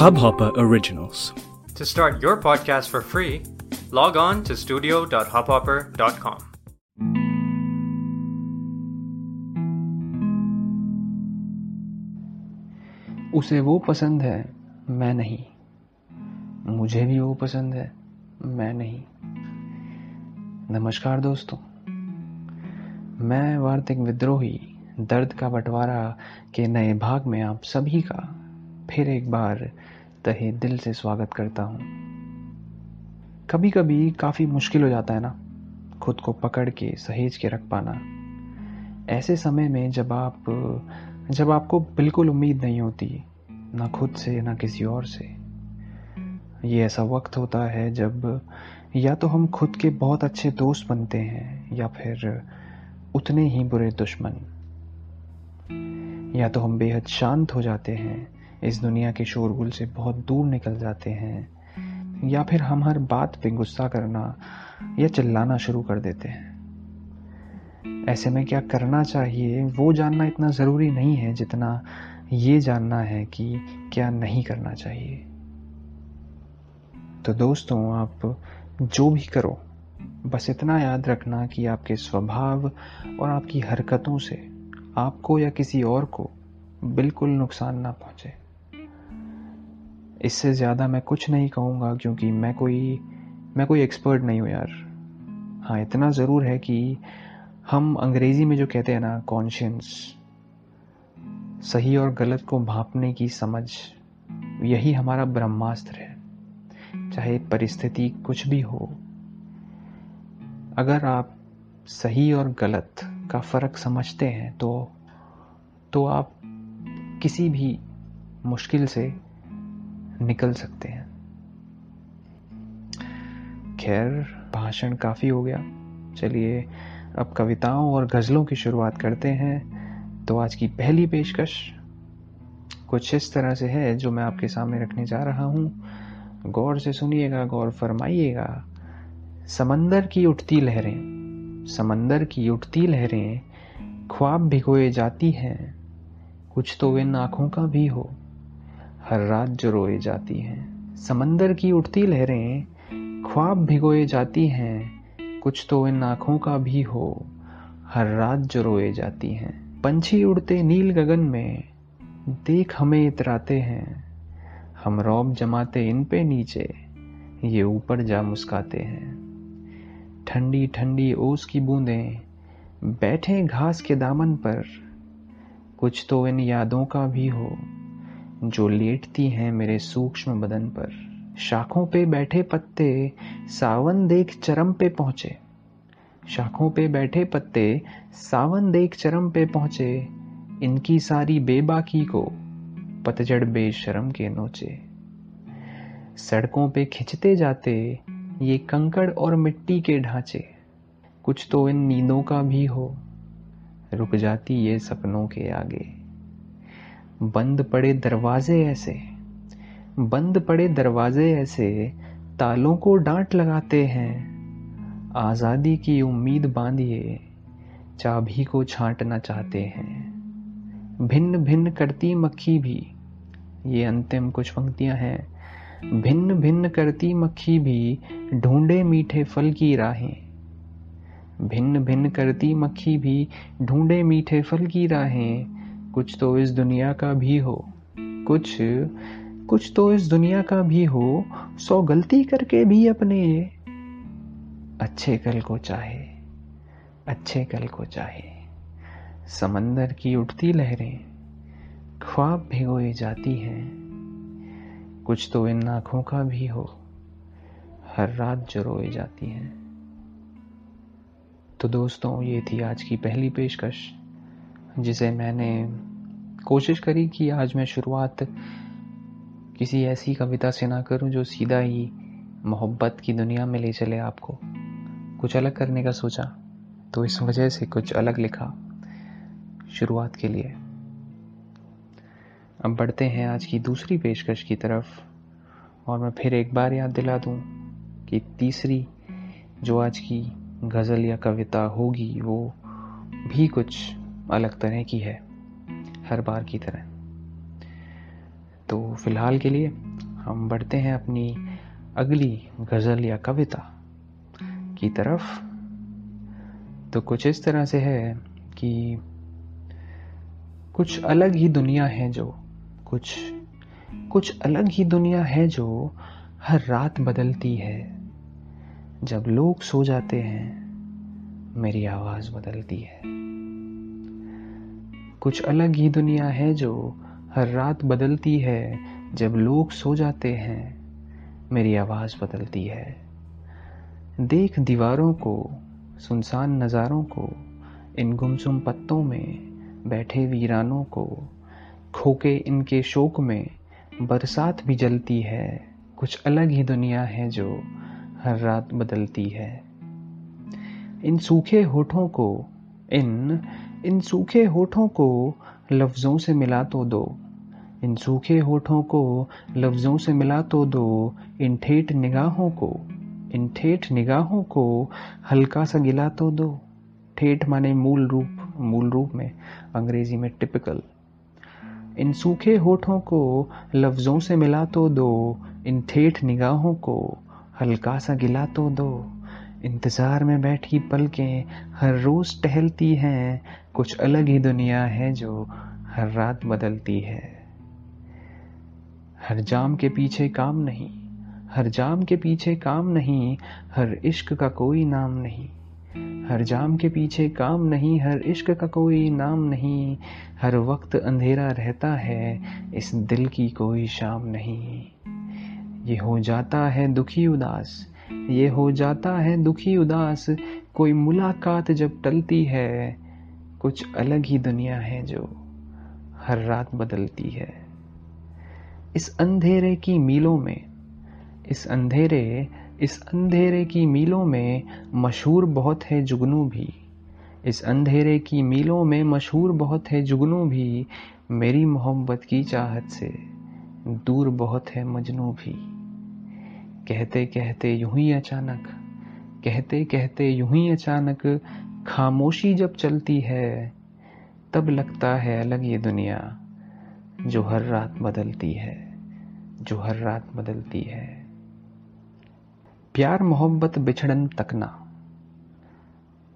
Hubhopper Originals. To start your podcast for free, log on to studio.hubhopper.com. उसे वो पसंद है मैं नहीं मुझे भी वो पसंद है मैं नहीं नमस्कार दोस्तों मैं वार्तिक विद्रोही दर्द का बंटवारा के नए भाग में आप सभी का फिर एक बार तहे दिल से स्वागत करता हूँ। कभी कभी काफ़ी मुश्किल हो जाता है ना, खुद को पकड़ के सहेज के रख पाना। ऐसे समय में जब आप, जब आपको बिल्कुल उम्मीद नहीं होती, ना खुद से, ना किसी और से, ये ऐसा वक्त होता है जब या तो हम खुद के बहुत अच्छे दोस्त बनते हैं, या फिर उतने ही बुरे दुश्मन। या तो हम बेहद शांत हो जाते हैं, इस दुनिया के शोरगुल से बहुत दूर निकल जाते हैं, या फिर हम हर बात पे गुस्सा करना या चिल्लाना शुरू कर देते हैं। ऐसे में क्या करना चाहिए, वो जानना इतना ज़रूरी नहीं है जितना ये जानना है कि क्या नहीं करना चाहिए। तो दोस्तों, आप जो भी करो, बस इतना याद रखना कि आपके स्वभाव और आपकी हरकतों से आपको या किसी और को बिल्कुल नुकसान ना पहुँचे। इससे ज़्यादा मैं कुछ नहीं कहूँगा क्योंकि मैं कोई मैं कोई एक्सपर्ट नहीं हूँ यार। हाँ इतना ज़रूर है कि हम अंग्रेज़ी में जो कहते हैं ना कॉन्शियंस सही और गलत को भापने की समझ, यही हमारा ब्रह्मास्त्र है। चाहे परिस्थिति कुछ भी हो, अगर आप सही और गलत का फ़र्क समझते हैं तो तो आप किसी भी मुश्किल से निकल सकते हैं। खैर, भाषण काफ़ी हो गया। चलिए, अब कविताओं और गज़लों की शुरुआत करते हैं। तो आज की पहली पेशकश कुछ इस तरह से है, जो मैं आपके सामने रखने जा रहा हूँ। गौर से सुनिएगा, गौर फरमाइएगा। समंदर की उठती लहरें। समंदर की उठती लहरें ख्वाब भिगोए जाती हैं। कुछ तो इन आँखों का भी हो। हर रात जो रोए जाती हैं। समंदर की उठती लहरें ख्वाब भिगोए जाती हैं। कुछ तो इन आँखों का भी हो। हर रात जो रोए जाती हैं। पंछी उड़ते नील गगन में। देख हमें इतराते हैं। हम रौब जमाते इन पे नीचे। ये ऊपर जा मुस्काते हैं। ठंडी ठंडी ओस की बूंदें बैठे घास के दामन पर। कुछ तो इन यादों का भी हो, जो लेटती हैं मेरे सूक्ष्म बदन पर। शाखों पे बैठे पत्ते सावन देख चरम पे पहुँचे। शाखों पे बैठे पत्ते सावन देख चरम पे पहुँचे। इनकी सारी बेबाकी को पतझड़ बेशरम के नोचे। सड़कों पे खिंचते जाते ये कंकड़ और मिट्टी के ढांचे। कुछ तो इन नींदों का भी हो। रुक जाती ये सपनों के आगे। बंद पड़े दरवाजे ऐसे। बंद पड़े दरवाजे ऐसे तालों को डांट लगाते हैं। आज़ादी की उम्मीद बांधिए, चाबी को छांटना चाहते हैं। भिन्न भिन्न करती मक्खी भी। ये अंतिम कुछ पंक्तियाँ हैं। भिन्न भिन्न करती मक्खी भी ढूंढे मीठे फल की राहें। भिन्न भिन्न करती मक्खी भी ढूंढे मीठे फल की राहें। कुछ तो इस दुनिया का भी हो, कुछ कुछ तो इस दुनिया का भी हो, सौ गलती करके भी अपने अच्छे कल को चाहे, अच्छे कल को चाहे। समंदर की उठती लहरें, ख्वाब भिगोई जाती हैं। कुछ तो इन आँखों का भी हो। हर रात जो रोई जाती हैं। तो दोस्तों, ये थी आज की पहली पेशकश, जिसे मैंने कोशिश करी कि आज मैं शुरुआत किसी ऐसी कविता से ना करूँ जो सीधा ही मोहब्बत की दुनिया में ले चले आपको। कुछ अलग करने का सोचा तो इस वजह से कुछ अलग लिखा शुरुआत के लिए। अब बढ़ते हैं आज की दूसरी पेशकश की तरफ़। और मैं फिर एक बार याद दिला दूँ कि तीसरी जो आज की गज़ल या कविता होगी, वो भी कुछ अलग तरह की है, हर बार की तरह। तो फ़िलहाल के लिए हम बढ़ते हैं अपनी अगली गज़ल या कविता की तरफ़। तो कुछ इस तरह से है कि कुछ अलग ही दुनिया है जो कुछ कुछ अलग ही दुनिया है जो हर रात बदलती है। जब लोग सो जाते हैं, मेरी आवाज़ बदलती है। कुछ अलग ही दुनिया है जो हर रात बदलती है। जब लोग सो जाते हैं, मेरी आवाज़ बदलती है। देख दीवारों को, सुनसान नज़ारों को, इन गुमसुम पत्तों में बैठे वीरानों को खोके इनके शोक में बरसात भी जलती है। कुछ अलग ही दुनिया है जो हर रात बदलती है। इन सूखे होठों को, इन इन सूखे होठों को लफ्ज़ों से मिला तो दो। इन सूखे होठों को लफ्ज़ों से मिला तो दो। इन ठेठ निगाहों को, इन ठेठ निगाहों को हल्का सा गिला तो दो। ठेठ माने मूल रूप मूल रूप में अंग्रेज़ी में टिपिकल इन सूखे होठों को लफ्ज़ों से मिला तो दो, इन ठेठ निगाहों को हल्का सा गिला तो दो। इंतज़ार में बैठी पलकें हर रोज़ टहलती हैं, कुछ अलग ही दुनिया है जो हर रात बदलती है। हर जाम के पीछे काम नहीं, हर जाम के पीछे काम नहीं, हर इश्क का कोई नाम नहीं। हर जाम के पीछे काम नहीं, हर इश्क का कोई नाम नहीं, हर वक्त अंधेरा रहता है, इस दिल की कोई शाम नहीं। ये हो जाता है दुखी उदास, ये हो जाता है दुखी उदास, कोई मुलाकात जब टलती है, कुछ अलग ही दुनिया है जो हर रात बदलती है। इस अंधेरे की मीलों में, इस अंधेरे इस अंधेरे की मीलों में मशहूर बहुत है जुगनू भी। इस अंधेरे की मीलों में मशहूर बहुत है जुगनू भी, मेरी मोहब्बत की चाहत से दूर बहुत है मजनू भी। कहते कहते यूँ ही अचानक, कहते कहते यूँ ही अचानक खामोशी जब चलती है, तब लगता है अलग ये दुनिया, जो हर रात बदलती है, जो हर रात बदलती है। प्यार, मोहब्बत, बिछड़न, तकना।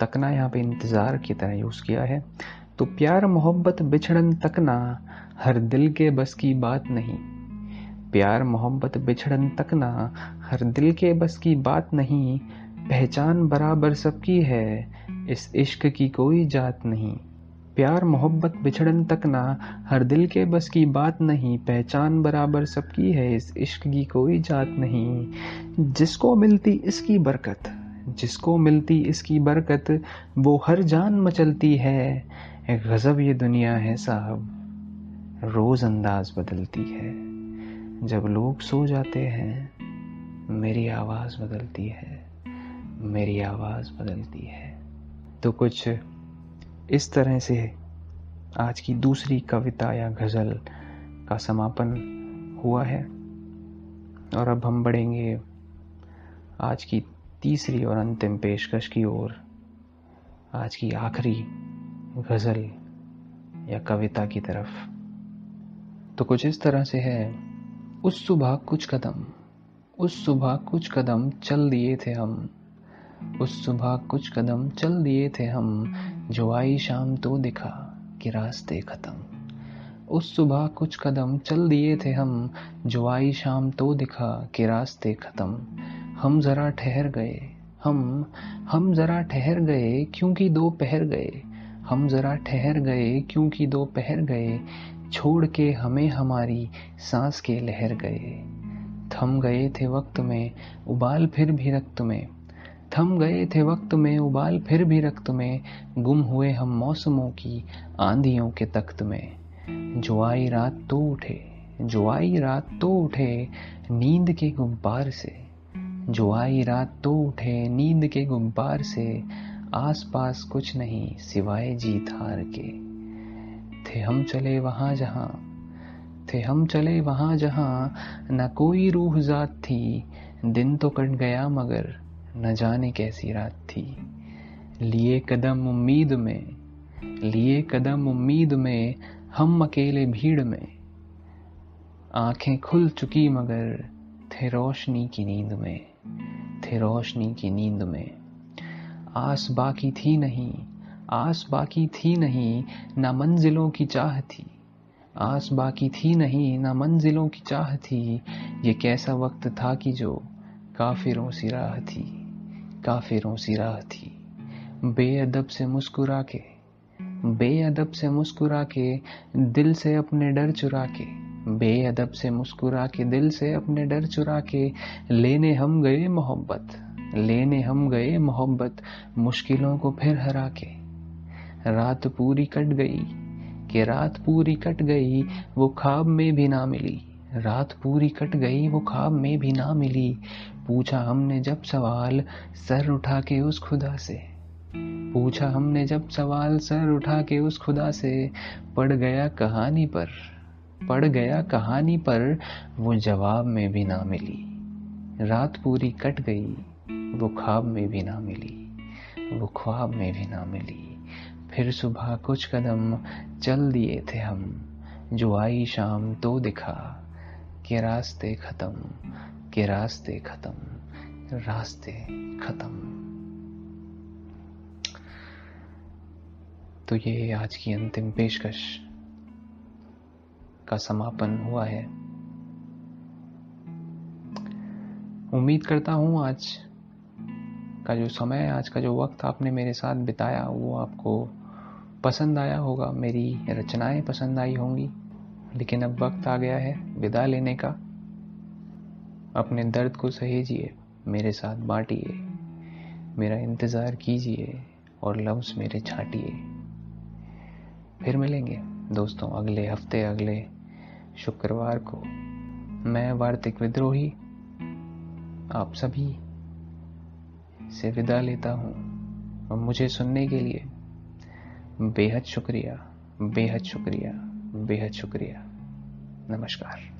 तकना यहाँ पे इंतज़ार की तरह यूज़ किया है। तो प्यार, मोहब्बत, बिछड़न, तकना हर दिल के बस की बात नहीं। प्यार, मोहब्बत, बिछड़न, तकना हर दिल के बस की बात नहीं। पहचान बराबर सबकी है, इस इश्क की कोई जात नहीं। प्यार मोहब्बत बिछड़न तक ना, हर दिल के बस की बात नहीं, पहचान बराबर सबकी है, इस इश्क की कोई जात नहीं। जिसको मिलती इसकी बरकत, जिसको मिलती इसकी बरकत, वो हर जान मचलती है। गज़ब ये दुनिया है साहब, रोज़ अंदाज बदलती है। जब लोग सो जाते हैं, मेरी आवाज़ बदलती है, मेरी आवाज़ बदलती है। तो कुछ इस तरह से आज की दूसरी कविता या गज़ल का समापन हुआ है। और अब हम बढ़ेंगे आज की तीसरी और अंतिम पेशकश की ओर। आज की आखिरी गज़ल या कविता की तरफ़। तो कुछ इस तरह से है। उस सुबह कुछ कदम, उस सुबह कुछ कदम चल दिए थे हम। उस सुबह कुछ कदम चल दिए थे हम। जो आई शाम तो दिखा कि रास्ते खत्म। उस सुबह कुछ कदम चल दिए थे हम। जो आई शाम तो दिखा कि रास्ते खत्म। हम ज़रा ठहर गए। हम हम ज़रा ठहर गए क्योंकि दो पहर गए। हम ज़रा ठहर गए क्योंकि दो पहर गए। छोड़ के हमें हमारी सांस के लहर गए। थम गए थे वक्त में, उबाल फिर भी रक्त में। थम गए थे वक्त में, उबाल फिर भी रक्त में, गुम हुए हम मौसमों की आंधियों के तख्त में। जो आई रात तो उठे जो आई रात तो उठे नींद के गुब्बार से। जो आई रात तो उठे नींद के गुब्बार से आस पास कुछ नहीं सिवाय जीत हार के। थे हम चले वहाँ जहाँ, थे हम चले वहाँ जहाँ, न कोई रूह जात थी, दिन तो कट गया मगर न जाने कैसी रात थी। लिए कदम उम्मीद में, लिए कदम उम्मीद में, हम अकेले भीड़ में। आँखें खुल चुकी मगर थे रोशनी की नींद में, थे रोशनी की नींद में। आस बाकी थी नहीं, आस बाकी थी नहीं, ना मंजिलों की चाह थी। आस बाकी थी नहीं, ना मंजिलों की चाह थी। ये कैसा वक्त था कि जो काफिरों सी राह थी। काफिरों सी राह थी। बेअदब से मुस्कुरा के बेअदब से मुस्कुरा के दिल से अपने डर चुरा के बेअदब से मुस्कुरा के दिल से अपने डर चुरा के लेने हम गए मोहब्बत, लेने हम गए मोहब्बत, मुश्किलों को फिर हरा के रात पूरी कट गई, कि रात पूरी कट गई, वो ख्वाब में भी ना मिली। रात पूरी कट गई, वो ख्वाब में भी ना मिली। पूछा हमने जब सवाल, सर उठा के उस खुदा से। पूछा हमने जब सवाल, सर उठा के उस खुदा से। पड़ गया कहानी पर पड़ गया कहानी पर वो जवाब में भी ना मिली। रात पूरी कट गई, वो ख्वाब में भी ना मिली, वो ख्वाब में भी ना मिली। फिर सुबह कुछ कदम चल दिए थे हम, जो आई शाम तो दिखा के रास्ते खत्म के रास्ते खत्म रास्ते खत्म। तो ये आज की अंतिम पेशकश का समापन हुआ है। उम्मीद करता हूँ आज का जो समय, आज का जो वक्त आपने मेरे साथ बिताया, वो आपको पसंद आया होगा। मेरी रचनाएँ पसंद आई होंगी, लेकिन अब वक्त आ गया है विदा लेने का। अपने दर्द को सहेजिए मेरे साथ बांटिए। मेरा इंतज़ार कीजिए और लफ्ज़ मेरे छाटिए। फिर मिलेंगे दोस्तों अगले हफ़्ते अगले शुक्रवार को। मैं वार्तिक विद्रोही, आप सभी से विदा लेता हूँ। और मुझे सुनने के लिए बेहद शुक्रिया बेहद शुक्रिया बेहद शुक्रिया। नमस्कार।